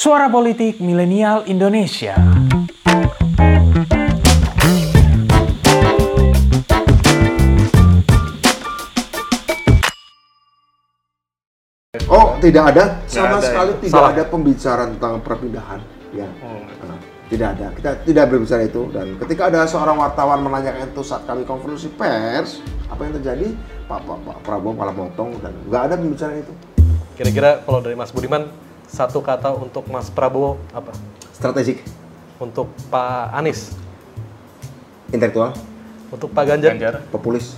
Suara Politik Milenial Indonesia. Oh, tidak ada sama ada sekali ya? tidak Salah. ada pembicaraan tentang perpindahan. Ya, Oh. Nah, tidak ada. Kita tidak berbicara itu. Dan ketika ada seorang wartawan menanyakan itu saat kami konferensi pers, apa yang terjadi? Pak, Pak, Pak Prabowo malah potong dan nggak ada pembicaraan itu. Kira-kira kalau dari Mas Budiman satu kata untuk Mas Prabowo apa? Strategik, Untuk Pak Anies, intelektual, untuk Pak Ganjar, populis.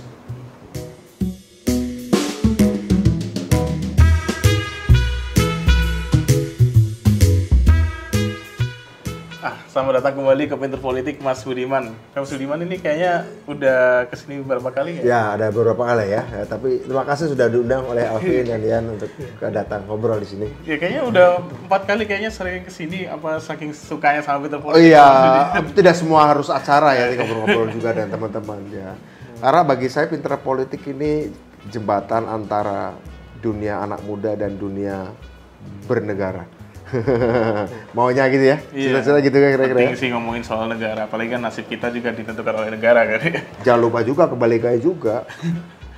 Selamat datang kembali ke Pinter Politik Mas Budiman. Mas Budiman ini kayaknya udah ke sini beberapa kali ya? Ya, ada beberapa kali ya. Ya, Tapi terima kasih sudah diundang oleh Alvin dan Dian untuk datang ngobrol di sini. Ya kayaknya udah empat kali kayaknya sering ke sini apa saking sukanya sama Pinter Oh Politik. iya, tidak semua harus acara ya, ngobrol-ngobrol juga dengan teman-teman ya. Karena bagi saya pinter politik ini jembatan antara dunia anak muda dan dunia bernegara. Maunya gitu ya, Iya. cita-cita gitu kan kira-kira. ya. Penting sih ngomongin soal negara, apalagi kan nasib kita juga ditentukan oleh negara kan. Jangan lupa juga kebalikannya juga.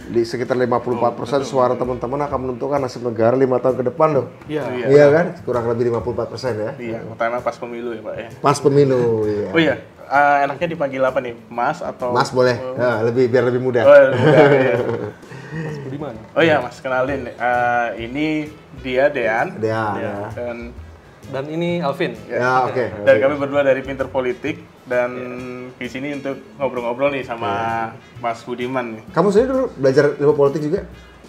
Di sekitar 54% suara teman-teman akan menentukan nasib negara lima tahun ke depan loh. Iya. Iya. Iya kan? Kurang lebih 54% ya. Iya, pertama pas pemilu ya Pak ya. Pas pemilu, iya. Oh iya, eh, enaknya dipanggil apa nih? Mas atau? Mas boleh, Nah, lebih biar lebih mudah. Oh, udah, iya. Mas Budiman. oh iya Mas, kenalin. Eh, ini dia Dean. Dean, Iya. ya. Dan Dan ini Alvin. Ya, oke. Dan oke. kami berdua dari Pinter Politik dan di sini untuk ngobrol-ngobrol nih sama Mas Budiman nih. Kamu sendiri dulu belajar ilmu politik juga?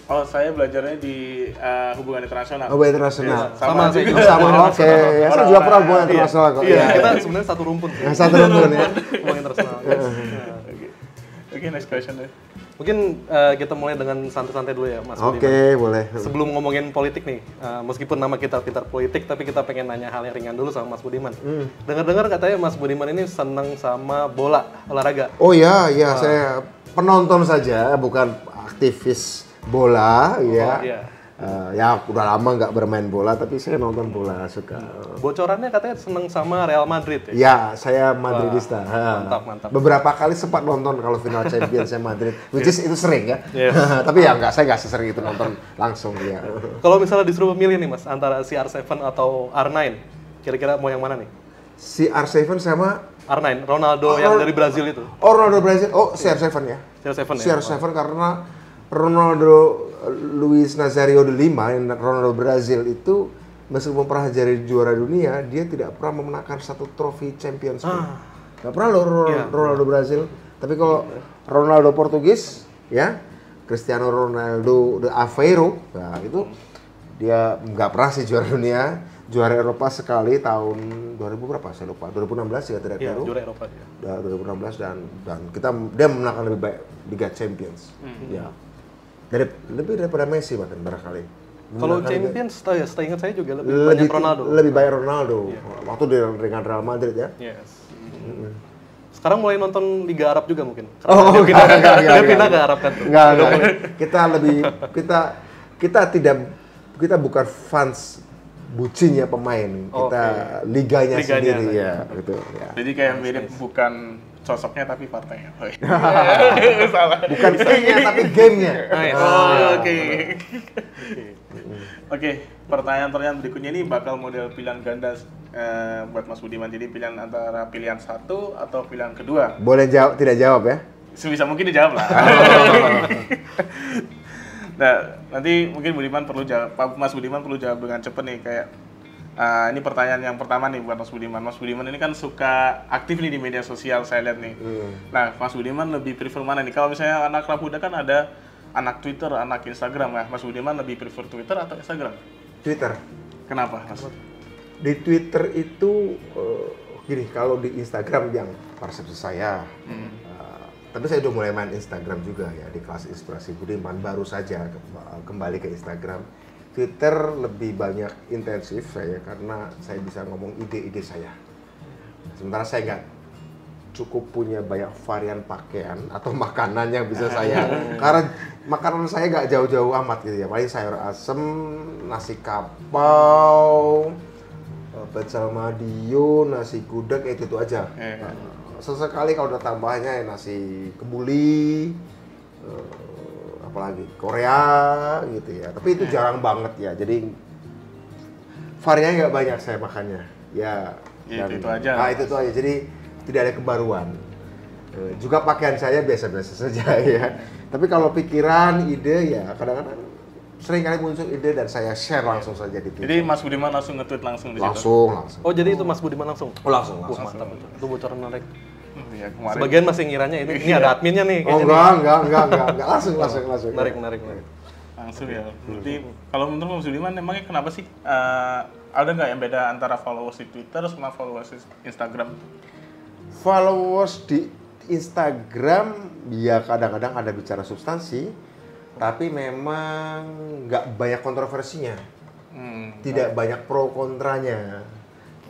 Oh, saya belajarnya di eh, hubungan internasional. Oh, internasional. Iya, Sama, saya juga. sama oke ya saya juga pernah hubungan Iya. internasional kok Iya. Iya. Kita sebenarnya satu rumpun sih. Satu rumpun ya Hubungan. Oke, Oke, next question deh. Mungkin eh, kita mulai dengan santai-santai dulu ya, Mas oke Budiman. boleh Sebelum ngomongin politik nih, eh, meskipun nama kita pintar politik, tapi kita pengen nanya hal yang ringan dulu sama Mas Budiman. Hmm. Dengar-dengar katanya Mas Budiman ini seneng sama bola, olahraga. oh ya ya saya penonton saja bukan aktivis bola ya iya. Eh, ya udah lama nggak bermain bola tapi saya nonton bola suka Bocorannya katanya seneng sama Real Madrid ya? ya saya Madridista Ha. mantap, mantap. beberapa kali sempat nonton kalau final Champions saya Madrid which is itu sering ya Yes. tapi ya nggak saya nggak sesering itu nonton langsung ya Kalau misalnya disuruh milih nih Mas, antara CR7 atau R9, kira-kira mau yang mana nih? si R7 sama R9, Ronaldo yang dari Brazil itu. oh Ronaldo Brazil oh CR7 ya CR7 ya? CR7 karena Ronaldo Luis Nazario de Lima yang Ronaldo Brazil itu meskipun pernah jadi juara dunia dia tidak pernah memenangkan satu trofi Champions League. Gak pernah loh Iya. Ronaldo Brazil. Tapi kalau Ronaldo Portugis ya Cristiano Ronaldo de Aveiro nah itu dia nggak pernah sih juara dunia juara Eropa sekali tahun 2000 berapa saya lupa 2016 ya tidak Iya, keliru juara Eropa dia. Da- 2016 dan dan kita dia memenangkan lebih baik Liga Champions. Ya. Dari lebih daripada Messi bahkan barangkali. Kalau Champions, setahu ya, setahu ingat saya juga lebih, lebih banyak Ronaldo. Iya. Lebih banyak Ronaldo. Waktu di dengan Real Madrid ya. Yes. Sekarang mulai nonton Liga Arab juga mungkin. Oh, dia pindah, enggak, enggak, dia pindah ke. Arab kan tuh. Enggak, enggak. Kita lebih kita kita tidak kita bukan fans bucinnya pemain. Kita liganya, Liganya sendiri saja. ya, gitu ya. Jadi kayak mirip bukan sosoknya tapi partainya. Oh, iya. Salah. Bukan timnya tapi gamenya. Nice. Oh, oke. Oke, pertanyaan-pertanyaan berikutnya ini bakal model pilihan ganda eh, buat Mas Budiman. Jadi pilihan antara pilihan satu atau pilihan kedua. Boleh jawab tidak jawab ya? Sebisa mungkin dijawab lah. nah, nanti mungkin Budiman perlu jawab, Mas Budiman perlu jawab dengan cepet nih kayak ah, ini pertanyaan yang pertama nih buat Mas Budiman. Mas Budiman ini kan suka aktif nih di media sosial saya lihat nih. Nah, Mas Budiman lebih prefer mana nih? Kalau misalnya anak muda kan ada anak Twitter, anak Instagram ya. Mas Budiman lebih prefer Twitter atau Instagram? Twitter. Kenapa, Mas? di Twitter itu eh, gini kalau di Instagram yang persepsi saya eh, tapi saya udah mulai main Instagram juga ya di kelas inspirasi Budiman baru saja ke- kembali ke Instagram Twitter lebih banyak intensif saya karena saya bisa ngomong ide-ide saya. Sementara saya nggak cukup punya banyak varian pakaian atau makanan yang bisa saya karena makanan saya nggak jauh-jauh amat gitu ya. Paling sayur asem nasi kapau eh, pecel Madiun, nasi gudeg ya itu, itu aja. Nah, sesekali kalau ada tambahnya ya nasi kebuli, eh, apalagi Korea gitu ya. Tapi itu jarang banget ya. Jadi variannya nggak banyak saya makannya. Ya. Ya, dan- itu-itu aja. Nah, itu itu aja. Jadi tidak ada kebaruan. Eh, Juga pakaian saya biasa-biasa saja ya. Tapi kalau pikiran, ide ya kadang-kadang sering kali muncul ide dan saya share langsung saja di Twitter. Jadi Mas Budiman langsung nge-tweet langsung di situ. langsung, langsung. Oh jadi itu Mas Budiman langsung? Oh, langsung, Wah langsung. mantap itu. Itu bocoran menarik. Iya, kemarin. Sebagian masih ngiranya ini, ini ada adminnya nih. Oh kayaknya enggak, enggak, enggak, enggak, enggak, langsung, langsung, langsung. nih. Menarik, menarik, menarik. Langsung ya. Berarti kalau menurut Mas Budiman emangnya kenapa sih eh, ada nggak yang beda antara followers di Twitter sama followers di Instagram? Followers di Instagram ya kadang-kadang ada bicara substansi, tapi memang nggak banyak kontroversinya, Hmm, tidak banyak pro kontranya.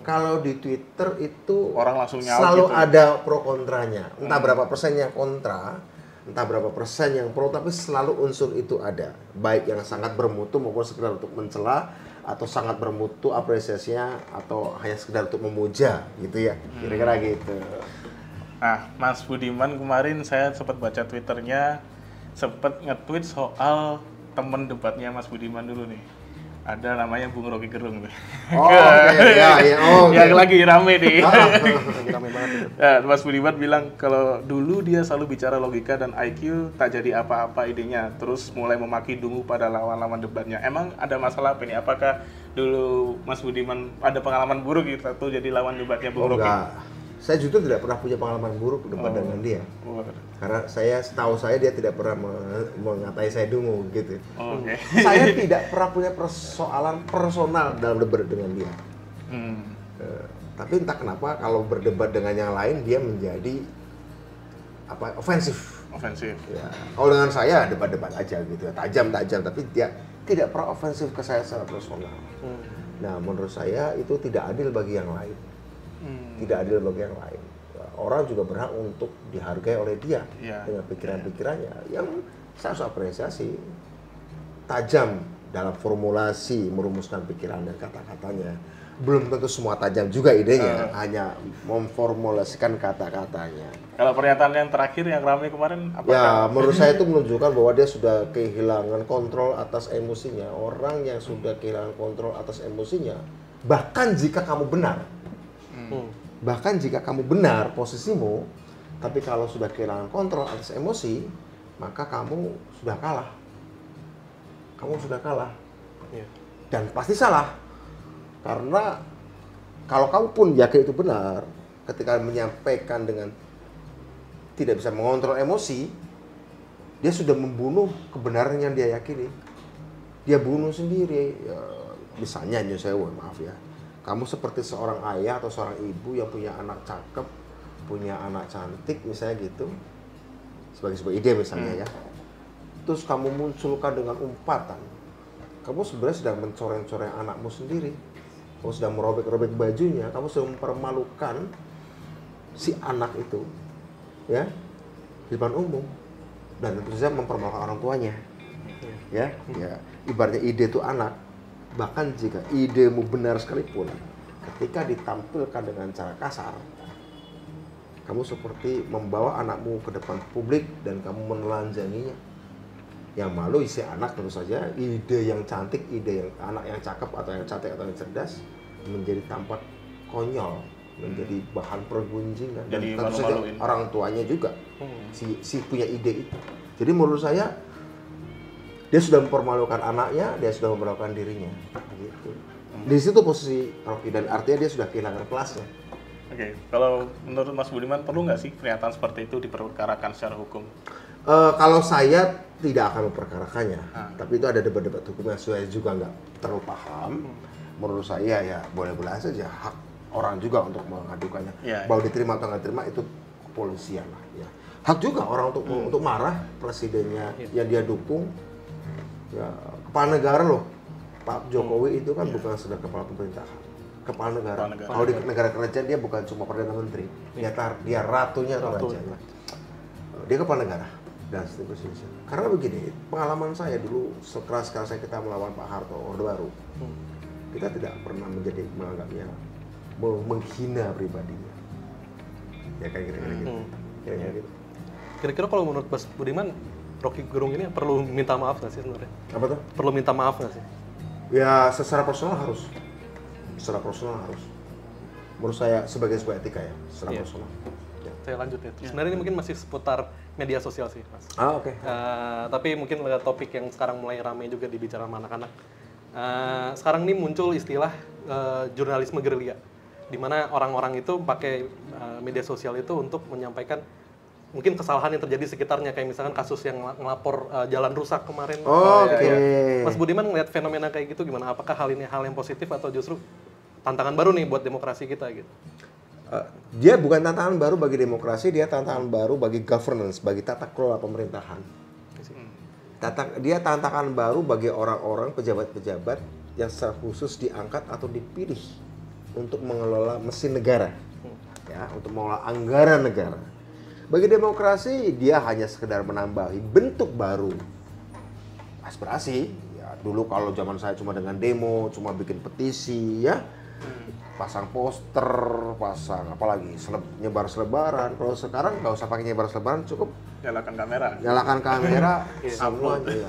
Kalau di Twitter itu Orang langsung nyaut selalu gitu ya? ada pro kontranya, entah berapa persen yang kontra, entah berapa persen yang pro, tapi selalu unsur itu ada, baik yang sangat bermutu maupun sekedar untuk mencela atau sangat bermutu apresiasinya atau hanya sekedar untuk memuja gitu ya, kira-kira gitu. Nah, Mas Budiman kemarin saya sempat baca Twitternya, sempat nge-tweet soal temen debatnya Mas Budiman dulu nih. Ada namanya Bung Rocky Gerung. Oh, oke, ya, ya, oh. Yang lagi rame nih. Lagi rame banget. Ya, Mas Budiman bilang kalau dulu dia selalu bicara logika dan IQ tak jadi apa-apa idenya, terus mulai memaki dungu pada lawan-lawan debatnya. Emang ada masalah apa ini? Apakah dulu Mas Budiman ada pengalaman buruk gitu tuh jadi lawan debatnya Oh, Bung Rocky? enggak. Saya justru tidak pernah punya pengalaman buruk debat Oh. dengan dia. Oh, Karena saya setahu saya dia tidak pernah me- mengatai saya dungu gitu. Oke. saya tidak pernah punya persoalan personal dalam debat dengan dia. Hmm. Eh, tapi entah kenapa kalau berdebat dengan yang lain dia menjadi apa ofensif. Ofensif. Ya, kalau dengan saya debat-debat aja gitu ya, tajam-tajam tapi dia tidak pernah ofensif ke saya secara personal. Hmm. Nah, menurut saya itu tidak adil bagi yang lain. Tidak adil bagi yang lain. Orang juga berhak untuk dihargai oleh dia Iya. dengan pikiran-pikirannya yang saya harus apresiasi. Tajam dalam formulasi merumuskan pikiran dan kata-katanya. Belum tentu semua tajam juga idenya, hanya memformulasikan kata-katanya. Kalau pernyataan yang terakhir yang ramai kemarin apa? Ya, menurut saya itu menunjukkan bahwa dia sudah kehilangan kontrol atas emosinya. Orang yang sudah kehilangan kontrol atas emosinya, bahkan jika kamu benar, Hmm. Bahkan jika kamu benar posisimu, tapi kalau sudah kehilangan kontrol atas emosi, maka kamu sudah kalah. Kamu sudah kalah Iya. dan pasti salah. Karena kalau kamu pun yakin itu benar, ketika menyampaikan dengan tidak bisa mengontrol emosi, dia sudah membunuh kebenaran yang dia yakini. Dia bunuh sendiri. Ya, misalnya Sewu, maaf ya. Kamu seperti seorang ayah atau seorang ibu yang punya anak cakep, punya anak cantik misalnya gitu. Sebagai sebuah ide misalnya ya. Terus kamu munculkan dengan umpatan. Kamu sebenarnya sedang mencoreng-coreng anakmu sendiri. Kamu sedang merobek-robek bajunya, kamu sedang mempermalukan si anak itu ya di depan umum dan tentu saja mempermalukan orang tuanya ya ya ibaratnya ide itu anak bahkan jika idemu benar sekalipun ketika ditampilkan dengan cara kasar kamu seperti membawa anakmu ke depan publik dan kamu menelanjanginya. Yang malu isi anak tentu saja ide yang cantik ide yang anak yang cakep atau yang cantik atau yang cerdas menjadi tampak konyol menjadi bahan pergunjingan dan tentu saja orang tuanya juga Hmm. si si punya ide itu. Jadi menurut saya dia sudah mempermalukan anaknya dia sudah mempermalukan dirinya gitu di situ posisi Rocky dan artinya dia sudah kehilangan kelasnya Oke, kalau menurut Mas Budiman perlu nggak sih pernyataan seperti itu diperkarakan secara hukum? Eh, kalau saya tidak akan memperkarakannya, Ah. tapi itu ada debat-debat hukum yang saya juga nggak terlalu paham. Menurut saya ya boleh-boleh saja hak orang juga untuk mengadukannya. Iya, Bahwa diterima atau nggak diterima itu kepolisian lah. Ya. Hak juga orang untuk Hmm. untuk marah presidennya Iya. yang dia dukung. Ya kepala negara loh, Pak Jokowi itu kan Iya. bukan sedang kepala pemerintahan, kepala negara. Kepala negara. Kalau di negara kerajaan dia bukan cuma perdana menteri, dia tar- dia ratunya atau Ratu. rajanya dia kepala negara dan seterusnya. Karena begini, pengalaman saya dulu sekeras kerasnya kita melawan Pak Harto Orde Baru, Hmm. kita tidak pernah menjadi menganggapnya me- menghina pribadinya. Ya kayak kira-kira gitu. Hmm. Kira-kira gitu. Kira-kira kalau menurut Mas Budiman, Rocky Gerung ini perlu minta maaf nggak sih sebenarnya? Apa tuh? Perlu minta maaf nggak sih? Ya secara personal harus. Secara personal harus. Menurut saya sebagai sebuah etika ya, secara Iya. personal. Ya. Saya lanjut ya. Sebenarnya ini mungkin masih seputar media sosial sih, Mas. Ah oke. Eh, tapi mungkin lihat topik yang sekarang mulai ramai juga dibicarakan sama anak-anak. Eh, sekarang ini muncul istilah eh, jurnalisme gerilya, di mana orang-orang itu pakai eh, media sosial itu untuk menyampaikan mungkin kesalahan yang terjadi di sekitarnya, kayak misalkan kasus yang ngel- ngelapor eh, jalan rusak kemarin. Oh, Eh, oke. Mas Budiman ngeliat fenomena kayak gitu gimana? Apakah hal ini hal yang positif atau justru tantangan baru nih buat demokrasi kita gitu? Eh, dia bukan tantangan baru bagi demokrasi, dia tantangan baru bagi governance, bagi tata kelola pemerintahan. Tata- dia tantangan baru bagi orang-orang pejabat-pejabat yang secara khusus diangkat atau dipilih untuk mengelola mesin negara, ya, untuk mengelola anggaran negara. Bagi demokrasi, dia hanya sekedar menambahi bentuk baru aspirasi. Ya, dulu kalau zaman saya cuma dengan demo, cuma bikin petisi, ya, pasang poster, pasang apalagi seleb, nyebar selebaran. Kalau sekarang nggak usah pakai nyebar selebaran, cukup Nyalakan kamera. nyalakan kamera semuanya. ya.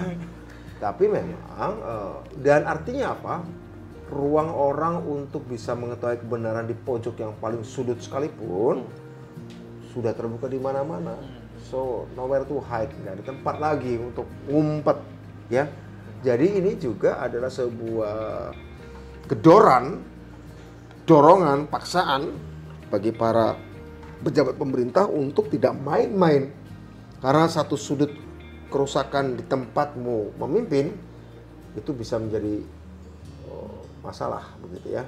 Tapi memang eh, dan artinya apa? Ruang orang untuk bisa mengetahui kebenaran di pojok yang paling sudut sekalipun sudah terbuka di mana-mana. So nowhere to hide, nggak ada tempat lagi untuk ngumpet, ya. Jadi ini juga adalah sebuah gedoran, dorongan, paksaan bagi para pejabat pemerintah untuk tidak main-main karena satu sudut kerusakan di tempatmu memimpin itu bisa menjadi oh, masalah begitu ya.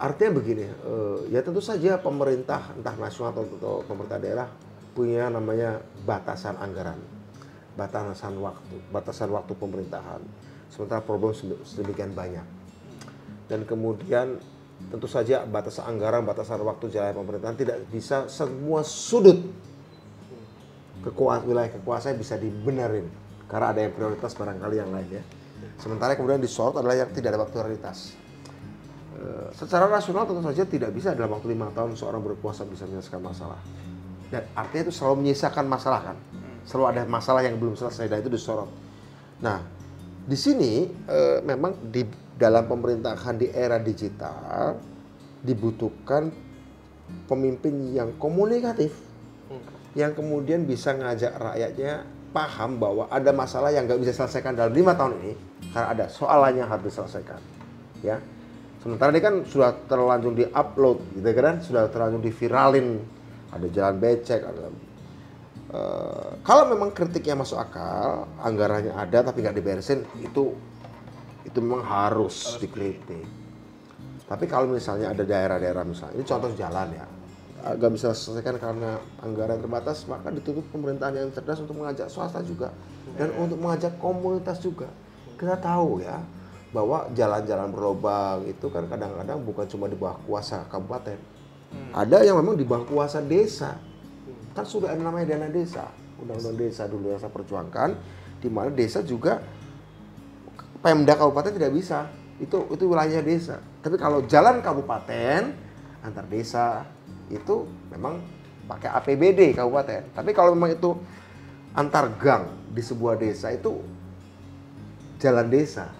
Artinya begini, eh, ya tentu saja pemerintah entah nasional atau, pemerintah daerah punya namanya batasan anggaran, batasan waktu, batasan waktu pemerintahan. Sementara problem sedem- sedemikian banyak. Dan kemudian tentu saja batasan anggaran, batasan waktu jalan pemerintahan tidak bisa semua sudut kekuasaan wilayah kekuasaan bisa dibenerin karena ada yang prioritas barangkali yang lain ya. Sementara kemudian disorot adalah yang tidak ada prioritas. Secara rasional tentu saja tidak bisa dalam waktu lima tahun seorang berkuasa bisa menyelesaikan masalah. Dan artinya itu selalu menyisakan masalah kan. Selalu ada masalah yang belum selesai dan itu disorot. Nah, di sini eh, memang di dalam pemerintahan di era digital dibutuhkan pemimpin yang komunikatif yang kemudian bisa ngajak rakyatnya paham bahwa ada masalah yang nggak bisa diselesaikan dalam lima tahun ini karena ada soalannya harus diselesaikan ya sementara ini kan sudah terlanjur di upload gitu kan sudah terlanjur diviralin ada jalan becek ada Eh, kalau memang kritiknya masuk akal anggarannya ada tapi nggak diberesin itu itu memang harus dikritik tapi kalau misalnya ada daerah-daerah misalnya, ini contoh jalan ya, agak bisa selesaikan karena anggaran terbatas, maka ditutup pemerintahan yang cerdas untuk mengajak swasta juga dan untuk mengajak komunitas juga. Kita tahu ya bahwa jalan-jalan berlobang itu kan kadang-kadang bukan cuma di bawah kuasa kabupaten, ada yang memang di bawah kuasa desa. Kan sudah ada namanya dana desa, undang-undang desa dulu yang saya perjuangkan, di mana desa juga Pemda kabupaten tidak bisa. Itu itu wilayahnya desa. Tapi kalau jalan kabupaten antar desa itu memang pakai APBD kabupaten. Tapi kalau memang itu antar gang di sebuah desa itu jalan desa.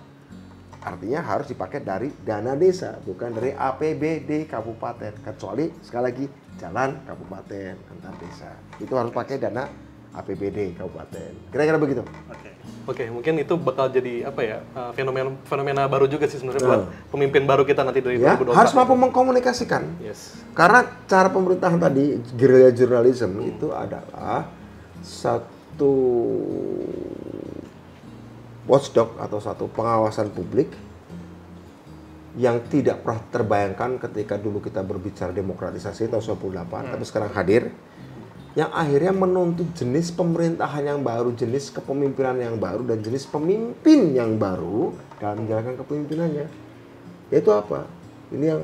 Artinya harus dipakai dari dana desa, bukan dari APBD kabupaten. Kecuali sekali lagi jalan kabupaten antar desa. Itu harus pakai dana APBD kabupaten. Kira-kira begitu. Oke. Oke, mungkin itu bakal jadi apa ya uh, fenomena fenomena baru juga sih sebenarnya buat pemimpin baru kita nanti dari Ya, 2024. harus mampu mengkomunikasikan. Yes. Karena cara pemerintahan tadi guerrilla journalism itu adalah satu watchdog atau satu pengawasan publik yang tidak pernah terbayangkan ketika dulu kita berbicara demokratisasi tahun 98 tapi sekarang hadir yang akhirnya menuntut jenis pemerintahan yang baru, jenis kepemimpinan yang baru dan jenis pemimpin yang baru dalam menjalankan kepemimpinannya. Yaitu apa? Ini yang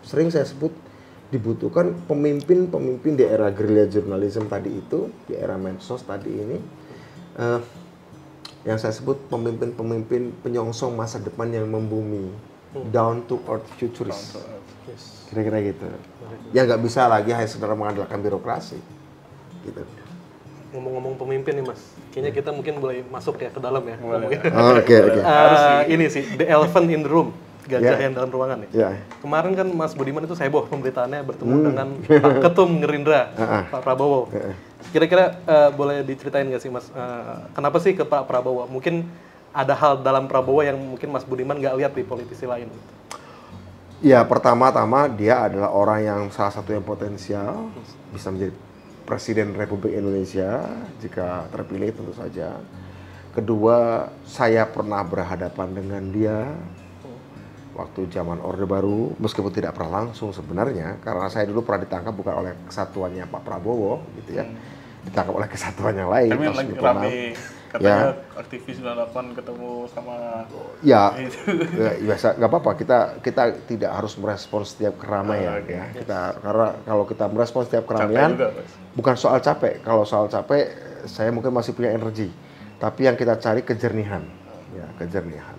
sering saya sebut dibutuhkan pemimpin-pemimpin di era guerrilla journalism tadi itu, di era medsos tadi ini, eh, yang saya sebut pemimpin-pemimpin penyongsong masa depan yang membumi, down to earth futurist. Yes. Kira-kira gitu. Ya nggak bisa lagi hanya sekedar mengandalkan birokrasi. Gitu. Ngomong-ngomong pemimpin nih mas, kayaknya kita mungkin boleh masuk ya ke dalam ya. Oh, Oke, oke. Eh, ini sih, the elephant in the room, gajah Ya. yang dalam ruangan nih. Ya. Kemarin kan Mas Budiman itu heboh pemberitaannya bertemu Hmm. dengan Pak Ketum Gerindra, Ah, Pak Prabowo. Kira-kira eh, boleh diceritain nggak sih Mas, eh, kenapa sih ke Pak Prabowo? Mungkin ada hal dalam Prabowo yang mungkin Mas Budiman nggak lihat di politisi lain. Ya, pertama-tama dia adalah orang yang salah satu yang potensial bisa menjadi Presiden Republik Indonesia jika terpilih tentu saja. Kedua, saya pernah berhadapan dengan dia waktu zaman Orde Baru, meskipun tidak pernah langsung sebenarnya, karena saya dulu pernah ditangkap bukan oleh kesatuannya Pak Prabowo, gitu ya, ditangkap oleh kesatuan yang lain. Tahun lagi 96. rame katanya Ya. aktivis 98 ketemu sama Ya, ya biasa nggak apa-apa. Kita kita tidak harus merespon setiap keramaian Oh, oke. ya. Kita karena kalau kita merespon setiap keramaian juga, bukan soal capek. Kalau soal capek saya mungkin masih punya energi. Tapi yang kita cari kejernihan, ya kejernihan.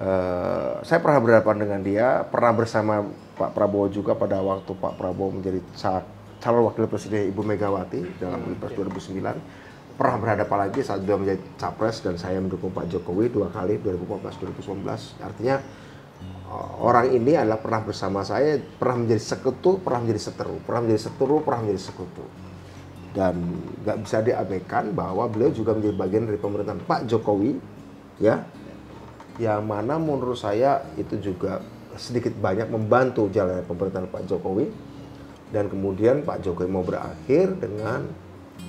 Eh, saya pernah berhadapan dengan dia, pernah bersama Pak Prabowo juga pada waktu Pak Prabowo menjadi ca- calon wakil presiden Ibu Megawati dalam Pilpres 2009. Pernah berhadapan lagi saat dia menjadi capres dan saya mendukung Pak Jokowi dua kali 2014-2019. Artinya eh, orang ini adalah pernah bersama saya, pernah menjadi sekutu, pernah menjadi seteru, pernah menjadi seteru, pernah menjadi sekutu dan nggak bisa diabaikan bahwa beliau juga menjadi bagian dari pemerintahan Pak Jokowi ya yang mana menurut saya itu juga sedikit banyak membantu jalannya pemerintahan Pak Jokowi dan kemudian Pak Jokowi mau berakhir dengan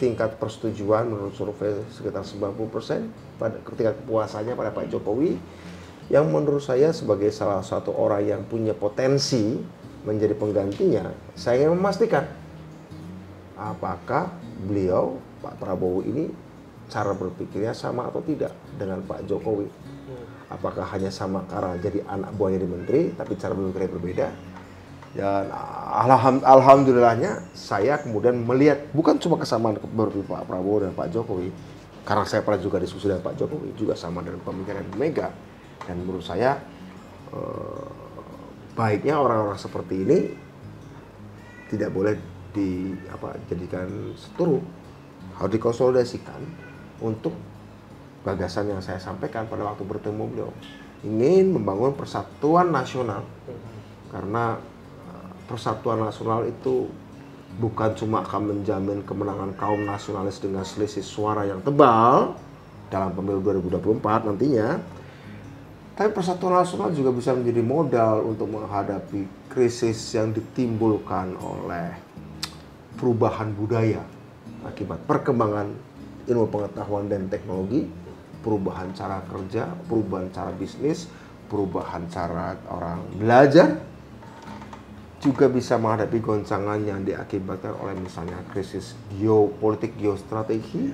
tingkat persetujuan menurut survei sekitar 90% pada ketika kepuasannya pada Pak Jokowi yang menurut saya sebagai salah satu orang yang punya potensi menjadi penggantinya saya ingin memastikan apakah beliau Pak Prabowo ini cara berpikirnya sama atau tidak dengan Pak Jokowi. Apakah hanya sama karena jadi anak buahnya di menteri, tapi cara berpikirnya berbeda. Dan alham- alhamdulillahnya saya kemudian melihat bukan cuma kesamaan berpikir Pak Prabowo dan Pak Jokowi, karena saya pernah juga diskusi dengan Pak Jokowi juga sama dengan pemikiran Mega. Dan menurut saya eh, baiknya orang-orang seperti ini tidak boleh di apa jadikan seturu harus dikonsolidasikan untuk gagasan yang saya sampaikan pada waktu bertemu beliau. Ingin membangun persatuan nasional. Karena eh, persatuan nasional itu bukan cuma akan menjamin kemenangan kaum nasionalis dengan selisih suara yang tebal dalam pemilu 2024 nantinya tapi persatuan nasional juga bisa menjadi modal untuk menghadapi krisis yang ditimbulkan oleh perubahan budaya akibat perkembangan ilmu pengetahuan dan teknologi, perubahan cara kerja, perubahan cara bisnis, perubahan cara orang belajar, juga bisa menghadapi goncangan yang diakibatkan oleh misalnya krisis geopolitik geostrategi,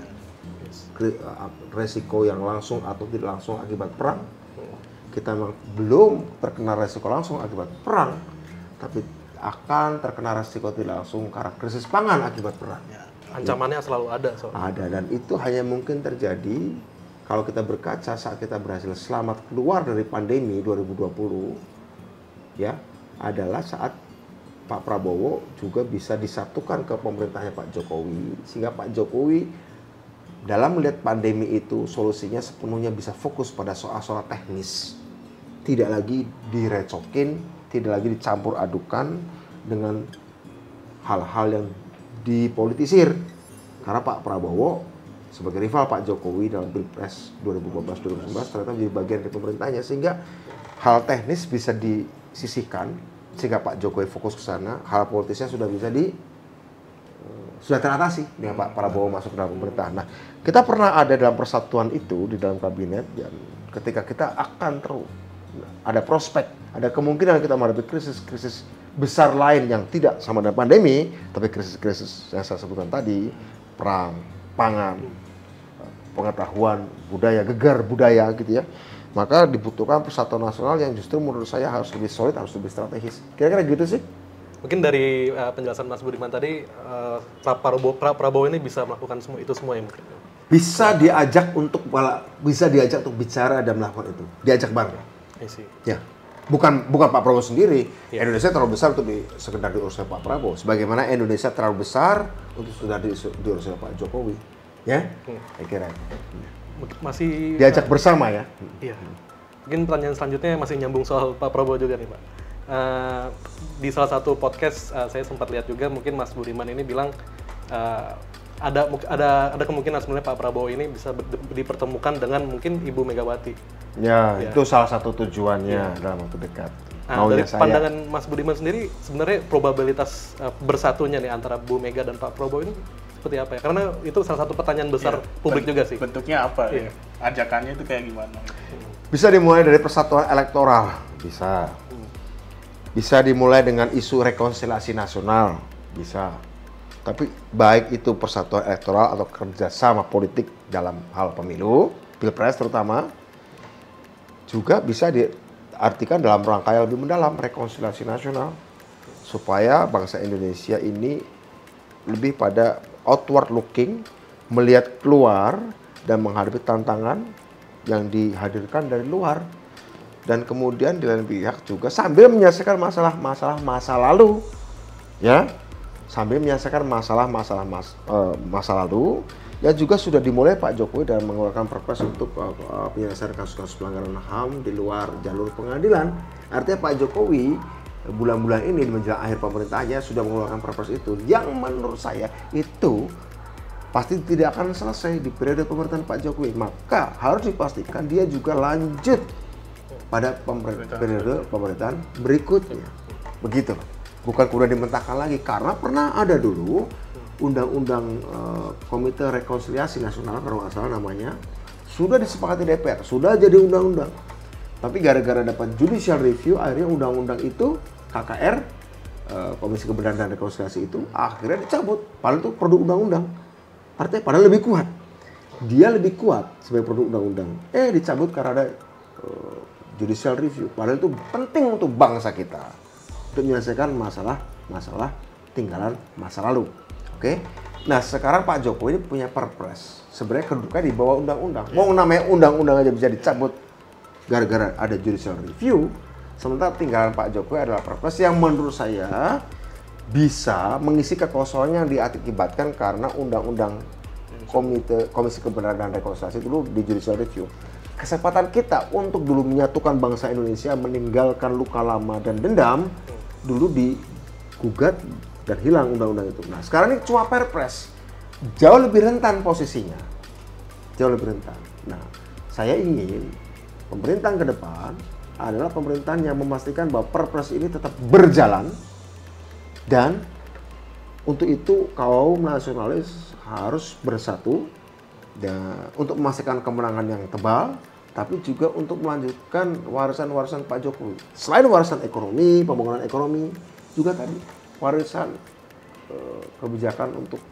kri- uh, resiko yang langsung atau tidak langsung akibat perang. Kita memang belum terkena resiko langsung akibat perang, tapi akan terkena resiko tidak langsung karena krisis pangan akibat perang. Ancamannya selalu ada soalnya. Ada dan itu hanya mungkin terjadi kalau kita berkaca saat kita berhasil selamat keluar dari pandemi 2020 ya adalah saat Pak Prabowo juga bisa disatukan ke pemerintahnya Pak Jokowi sehingga Pak Jokowi dalam melihat pandemi itu solusinya sepenuhnya bisa fokus pada soal-soal teknis. Tidak lagi direcokin tidak lagi dicampur adukan dengan hal-hal yang dipolitisir. Karena Pak Prabowo sebagai rival Pak Jokowi dalam Pilpres 2014-2019 ternyata menjadi bagian dari pemerintahnya sehingga hal teknis bisa disisihkan sehingga Pak Jokowi fokus ke sana hal politisnya sudah bisa di eh, sudah teratasi dengan Pak Prabowo masuk ke dalam pemerintahan. Nah, kita pernah ada dalam persatuan itu di dalam kabinet dan ketika kita akan terus ada prospek, ada kemungkinan kita menghadapi krisis-krisis besar lain yang tidak sama dengan pandemi, tapi krisis-krisis yang saya sebutkan tadi, perang, pangan, pengetahuan, budaya, gegar budaya gitu ya. Maka dibutuhkan persatuan nasional yang justru menurut saya harus lebih solid, harus lebih strategis. Kira-kira gitu sih. Mungkin dari uh, penjelasan Mas Budiman tadi, uh, Pak Prabowo, Prabowo ini bisa melakukan semua itu semua ya mungkin. Bisa diajak untuk bisa diajak untuk bicara dan melakukan itu. Diajak bareng. Ya. Bukan bukan Pak Prabowo sendiri. Iya. Indonesia terlalu besar untuk di, sekedar diurus oleh Pak Prabowo. Sebagaimana Indonesia terlalu besar untuk sudah di, diurus oleh Pak Jokowi. Ya, Hmm. saya kira. Masih Diajak bersama ya. Iya. Mungkin pertanyaan selanjutnya masih nyambung soal Pak Prabowo juga nih Pak. Eh, di salah satu podcast eh, saya sempat lihat juga mungkin Mas Budiman ini bilang eh, ada ada ada kemungkinan sebenarnya Pak Prabowo ini bisa dipertemukan dengan mungkin Ibu Megawati. Ya, Iya. itu salah satu tujuannya dalam waktu dekat. Nah, dari saya. pandangan Mas Budiman sendiri sebenarnya probabilitas eh, bersatunya nih antara Bu Mega dan Pak Prabowo ini seperti apa ya? Karena itu salah satu pertanyaan besar Iya. publik Ben- juga sih. Bentuknya apa? Iya. ya? Ajakannya itu kayak gimana? Bisa dimulai dari persatuan elektoral, bisa. Bisa dimulai dengan isu rekonsiliasi nasional, bisa. Tapi baik itu persatuan elektoral atau kerjasama politik dalam hal pemilu, pilpres terutama, juga bisa diartikan dalam rangka yang lebih mendalam rekonsiliasi nasional supaya bangsa Indonesia ini lebih pada outward looking, melihat keluar dan menghadapi tantangan yang dihadirkan dari luar. Dan kemudian di lain pihak juga sambil menyelesaikan masalah-masalah masa lalu, ya, sambil menyelesaikan masalah-masalah mas, eh, masa lalu yang juga sudah dimulai Pak Jokowi dalam mengeluarkan perpres untuk eh, penyelesaian kasus-kasus pelanggaran HAM di luar jalur pengadilan. Artinya Pak Jokowi bulan-bulan ini menjelang akhir pemerintahnya sudah mengeluarkan perpres itu yang menurut saya itu pasti tidak akan selesai di periode pemerintahan Pak Jokowi. Maka harus dipastikan dia juga lanjut pada pemer- periode pemerintahan berikutnya. Begitu. Bukan kemudian dimentahkan lagi karena pernah ada dulu undang-undang eh, Komite Rekonsiliasi Nasional kalau nggak salah namanya sudah disepakati DPR, sudah jadi undang-undang. Tapi gara-gara dapat judicial review akhirnya undang-undang itu KKR eh, Komisi Kebenaran dan Rekonsiliasi itu akhirnya dicabut. Padahal itu produk undang-undang. Artinya padahal lebih kuat. Dia lebih kuat sebagai produk undang-undang. Eh dicabut karena ada eh, judicial review. Padahal itu penting untuk bangsa kita untuk menyelesaikan masalah-masalah tinggalan masa lalu. Oke. Nah sekarang Pak Jokowi ini punya perpres. Sebenarnya kedudukan di bawah undang-undang. Mau namanya undang-undang aja bisa dicabut gara-gara ada judicial review. Sementara tinggalan Pak Jokowi adalah perpres yang menurut saya bisa mengisi kekosongan yang diakibatkan karena undang-undang komite komisi kebenaran dan rekonsiliasi dulu di judicial review. Kesempatan kita untuk dulu menyatukan bangsa Indonesia meninggalkan luka lama dan dendam dulu digugat dan hilang undang-undang itu. Nah sekarang ini cuma perpres jauh lebih rentan posisinya, jauh lebih rentan. Nah saya ingin pemerintahan ke depan adalah pemerintahan yang memastikan bahwa perpres ini tetap berjalan dan untuk itu kaum nasionalis harus bersatu dan untuk memastikan kemenangan yang tebal, tapi juga untuk melanjutkan warisan-warisan Pak Jokowi. Selain warisan ekonomi, pembangunan ekonomi, juga tadi warisan eh, kebijakan untuk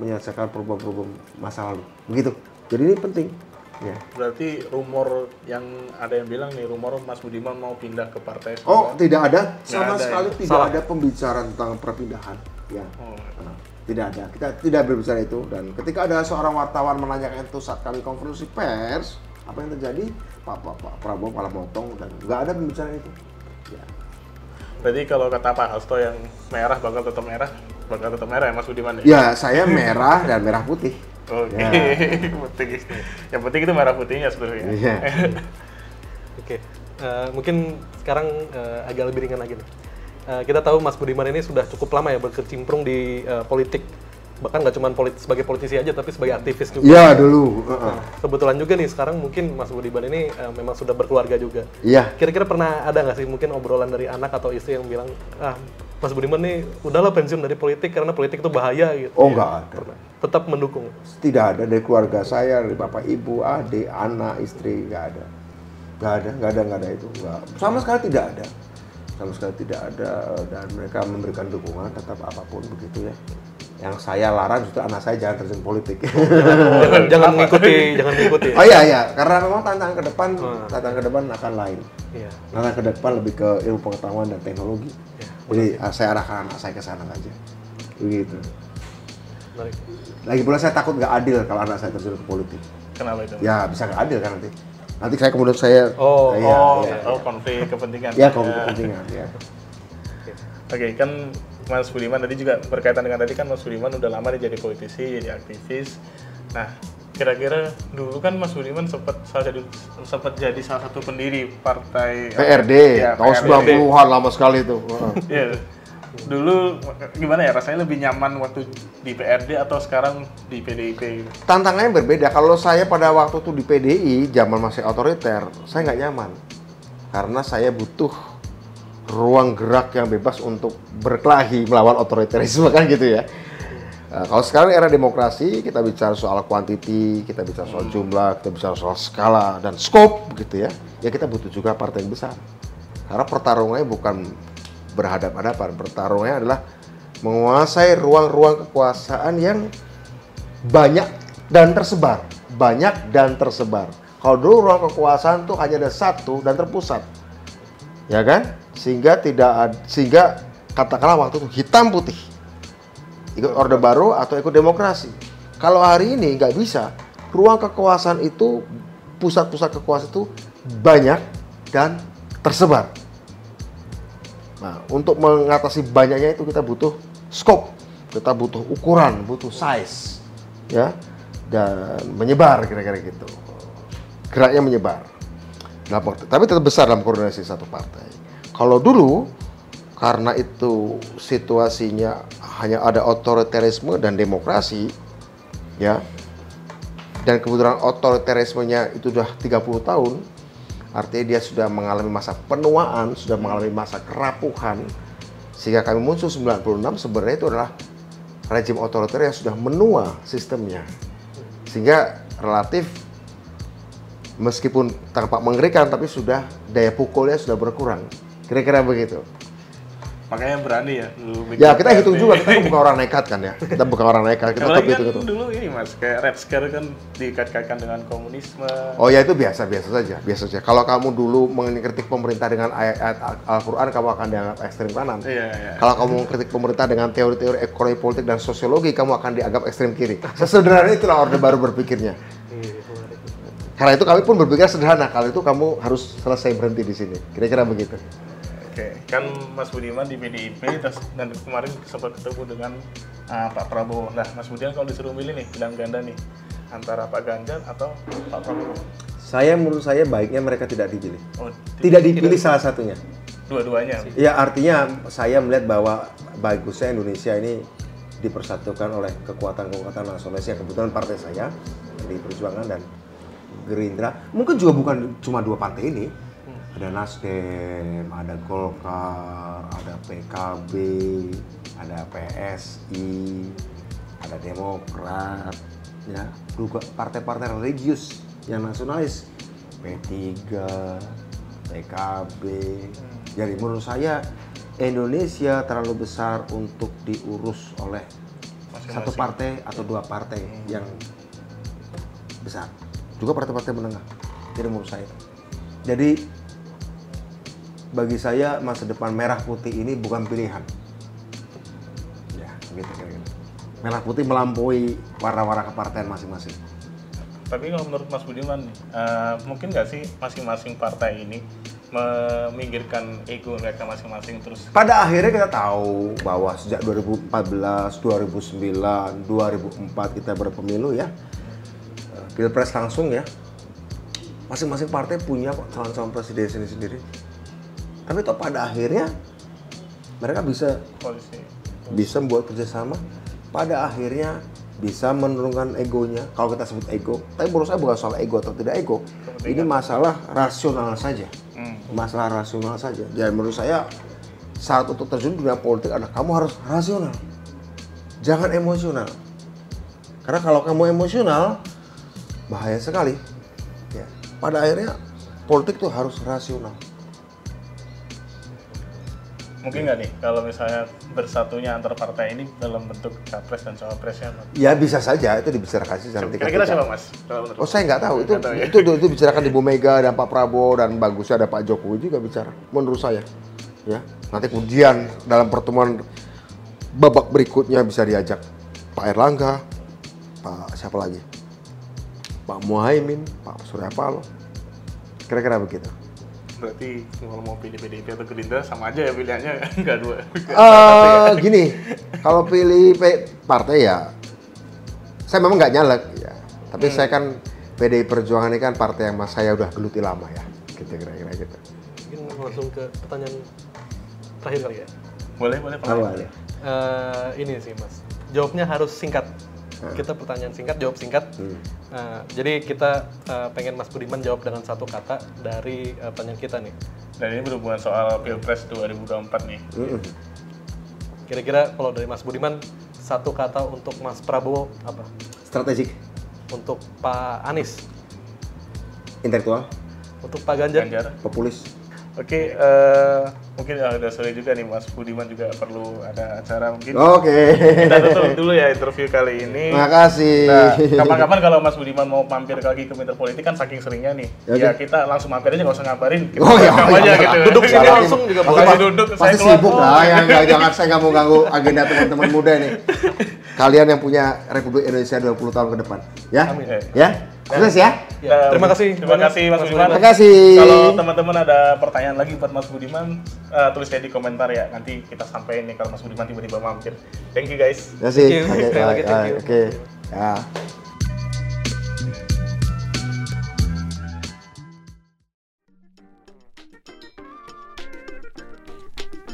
menyelesaikan problem-problem masa lalu. Begitu. Jadi ini penting. Ya. Berarti rumor yang ada yang bilang nih rumor Mas Budiman mau pindah ke partai Oh, sebelah. tidak ada sama ada ya? sekali tidak Salah. ada pembicaraan tentang perpindahan. Ya. Oh. Nah, tidak ada. Kita tidak berbicara itu dan ketika ada seorang wartawan menanyakan itu saat kami konferensi pers, apa yang terjadi? Pak, Pak, Pak Prabowo malah motong dan nggak ada pembicaraan itu. Ya. Berarti kalau kata Pak Hasto yang merah bakal tetap merah, bakal tetap merah ya Mas Budiman ya? ya, saya merah dan merah putih. Oke, Ya. penting. Yang penting itu merah putihnya sebenarnya. Iya. Oke, Eh, mungkin sekarang eh, agak lebih ringan lagi nih. Eh, kita tahu Mas Budiman ini sudah cukup lama ya berkecimpung di eh, politik, bahkan nggak cuma polit sebagai politisi aja, tapi sebagai aktivis juga. Iya dulu. uh-uh. Nah, kebetulan juga nih sekarang mungkin Mas Budiman ini eh, memang sudah berkeluarga juga. Iya. Kira-kira pernah ada nggak sih mungkin obrolan dari anak atau istri yang bilang, ah Mas Budiman nih udahlah pensiun dari politik karena politik itu bahaya gitu. Oh nggak ada. Tetap mendukung. Tidak ada dari keluarga saya, dari bapak, ibu, adik, anak, istri, nggak ada. Nggak ada, nggak ada, nggak ada itu. Nggak. Sama sekali tidak ada. Sama sekali tidak ada dan mereka memberikan dukungan tetap apa pun begitu ya. Yang saya larang justru anak saya jangan terjun politik. jangan jangan mengikuti, jangan mengikuti. oh iya iya, karena memang tantangan ke depan, Hmm. tantangan ke depan akan lain. Iya. Tantangan ke depan lebih ke ilmu pengetahuan dan teknologi. Jadi ah, saya arahkan anak saya ke sana saja. Begitu. Menarik. Lagi pula saya takut nggak adil kalau anak saya terjun ke politik. Kenapa itu? Ya bisa nggak adil kan nanti. Nanti saya kemudian saya Oh, Iya, oh, iya, oh konflik kepentingan. ya konflik kepentingan ya. Oke, kan Mas Budiman tadi juga berkaitan dengan tadi kan Mas Budiman udah lama nih jadi politisi, jadi aktivis. Nah, kira-kira dulu kan Mas Budiman sempat salah jadi sempat jadi salah satu pendiri partai PRD Ya, tahun PRD. 90-an lama sekali itu. Iya. Dulu gimana ya rasanya lebih nyaman waktu di PRD atau sekarang di PDIP gitu? Tantangannya berbeda. Kalau saya pada waktu itu di PDI, zaman masih otoriter, saya nggak nyaman. Karena saya butuh ruang gerak yang bebas untuk berkelahi melawan otoriterisme kan gitu ya. Nah, kalau sekarang era demokrasi, kita bicara soal kuantiti, kita bicara soal jumlah, kita bicara soal skala dan scope gitu ya. Ya kita butuh juga partai yang besar. Karena pertarungannya bukan berhadapan-hadapan, pertarungannya adalah menguasai ruang-ruang kekuasaan yang banyak dan tersebar, banyak dan tersebar. Kalau dulu ruang kekuasaan tuh hanya ada satu dan terpusat, ya kan? Sehingga tidak ad- sehingga katakanlah waktu itu hitam putih, ikut orde baru atau ikut demokrasi. Kalau hari ini nggak bisa, ruang kekuasaan itu pusat-pusat kekuasaan itu banyak dan tersebar. Nah, untuk mengatasi banyaknya itu kita butuh scope, kita butuh ukuran, butuh size, ya, dan menyebar kira-kira gitu. Geraknya menyebar. Dalam tapi tetap besar dalam koordinasi satu partai. Kalau dulu karena itu situasinya hanya ada otoriterisme dan demokrasi, ya, dan kebetulan otoriterismenya itu sudah 30 tahun, artinya dia sudah mengalami masa penuaan, sudah mengalami masa kerapuhan, sehingga kami muncul 96 sebenarnya itu adalah rejim otoriter yang sudah menua sistemnya, sehingga relatif meskipun tampak mengerikan, tapi sudah daya pukulnya sudah berkurang, kira-kira begitu. Makanya berani ya dulu bikin Ya kita hitung juga, kita kan bukan orang nekat kan ya, kita bukan orang nekat, kita tetap kan itu. dulu ini mas, kayak Red Scare kan dikait-kaitkan dengan komunisme. Oh ya itu biasa biasa saja biasa saja. Kalau kamu dulu mengkritik pemerintah dengan ayat-ayat Al- Al-Quran kamu akan dianggap ekstrem kanan. Iya, iya. Kalau kamu mengkritik pemerintah dengan teori-teori ekonomi politik dan sosiologi kamu akan dianggap ekstrem kiri. Sesederhana itulah orde baru berpikirnya. Karena itu kami pun berpikir sederhana. Kalau itu kamu harus selesai berhenti di sini. Kira-kira begitu. Oke, kan Mas Budiman di PDIP terus- dan kemarin sempat ketemu dengan ah, Pak Prabowo. Nah, Mas Budiman kalau disuruh milih nih, bilang ganda nih, antara Pak Ganjar atau Pak Prabowo. Saya menurut saya baiknya mereka tidak dipilih. Oh, Tidak dipilih salah satunya. dua-duanya. Ya artinya saya melihat bahwa bagusnya Indonesia ini dipersatukan oleh kekuatan-kekuatan nasionalis yang kebetulan partai saya di Perjuangan dan Gerindra. Mungkin juga bukan cuma dua partai ini. Ada Nasdem, ada Golkar, ada PKB, ada PSI, ada Demokrat, ya, juga partai-partai religius yang nasionalis, P3, PKB. Jadi menurut saya Indonesia terlalu besar untuk diurus oleh satu partai atau dua partai yang besar. Juga partai-partai menengah. Jadi menurut saya. Jadi bagi saya masa depan merah putih ini bukan pilihan. Ya, gitu kira-kira. Merah putih melampaui warna-warna kepartaian masing-masing. Tapi kalau menurut Mas Budiman, eh, mungkin nggak sih masing-masing partai ini meminggirkan ego mereka masing-masing terus Pada akhirnya kita tahu bahwa sejak 2014, 2009, 2004 kita berpemilu ya, eh, pilpres langsung ya, masing-masing partai punya kok calon-calon presiden sendiri-sendiri. Tapi toh pada akhirnya mereka bisa koalisi? bisa membuat kerjasama. Pada akhirnya bisa menurunkan egonya. Kalau kita sebut ego, tapi menurut saya bukan soal ego atau tidak ego. Ini masalah rasional saja. Hmm. Masalah rasional saja. Dan menurut saya saat untuk terjun dunia politik adalah kamu harus rasional. Jangan emosional. Karena kalau kamu emosional bahaya sekali. Ya. Pada akhirnya politik itu harus rasional. Mungkin nggak nih kalau misalnya bersatunya antar partai ini dalam bentuk capres dan cawapresnya? Ya bisa saja itu dibicarakan sih nanti. Kira-kira siapa mas? Oh saya nggak tahu itu tahu ya. itu, itu itu bicarakan di Bu Mega dan Pak Prabowo dan bagusnya ada Pak Jokowi juga bicara menurut saya ya nanti kemudian dalam pertemuan babak berikutnya bisa diajak Pak Erlangga Pak siapa lagi Pak Muhaimin Pak Surya Paloh Kira-kira begitu. Berarti kalau mau pilih PDIP atau Gerindra sama aja ya pilihannya nggak dua. Eh gini, kalau pilih P- partai ya, saya memang nggak nyalek ya. Tapi saya kan PDI Perjuangan ini kan partai yang mas saya udah geluti lama ya, gitu kira-kira gitu. Mungkin langsung ke pertanyaan terakhir kali ya. Boleh boleh Pak. Awal ya. Eh, ini sih mas, jawabnya harus singkat. Kita pertanyaan singkat, jawab singkat. Eh, jadi kita eh, pengen Mas Budiman jawab dengan satu kata dari eh, pertanyaan kita nih. Dan ini berhubungan soal Pilpres 2024 nih. Mm-mm. Kira-kira kalau dari Mas Budiman satu kata untuk Mas Prabowo apa? Strategik, Untuk Pak Anies, intelektual, untuk Pak Ganjar, Ganjar. populis. Oke, eh, mungkin ya, udah sore juga nih Mas Budiman juga perlu ada acara mungkin. Oke. Kita tutup dulu ya interview kali ini. Makasih. Nah, kapan-kapan kalau Mas Budiman mau mampir lagi ke Meter Politik kan saking seringnya nih. Oke. Ya kita langsung mampir aja nggak usah ngabarin. Kita Oh, iya, iya, aja iya. gitu. Duduk sini langsung juga boleh. Pasti duduk, saya Pasti keluar. sibuk lah, ya, ya, jangan saya nggak mau ganggu agenda teman-teman muda nih. Kalian yang punya Republik Indonesia 20 tahun ke depan, ya? Amin. Ya? Sukses ya? Ya, terima kasih Terima banyak, kasih Mas Budiman. Terima kasih. Kalau teman-teman ada pertanyaan lagi buat Mas Budiman, eh, tulis aja di komentar ya. Nanti kita sampaikan nih kalau Mas Budiman tiba-tiba mampir. Thank you guys. Terima kasih. Thank. Oke, you. Oke. Ya.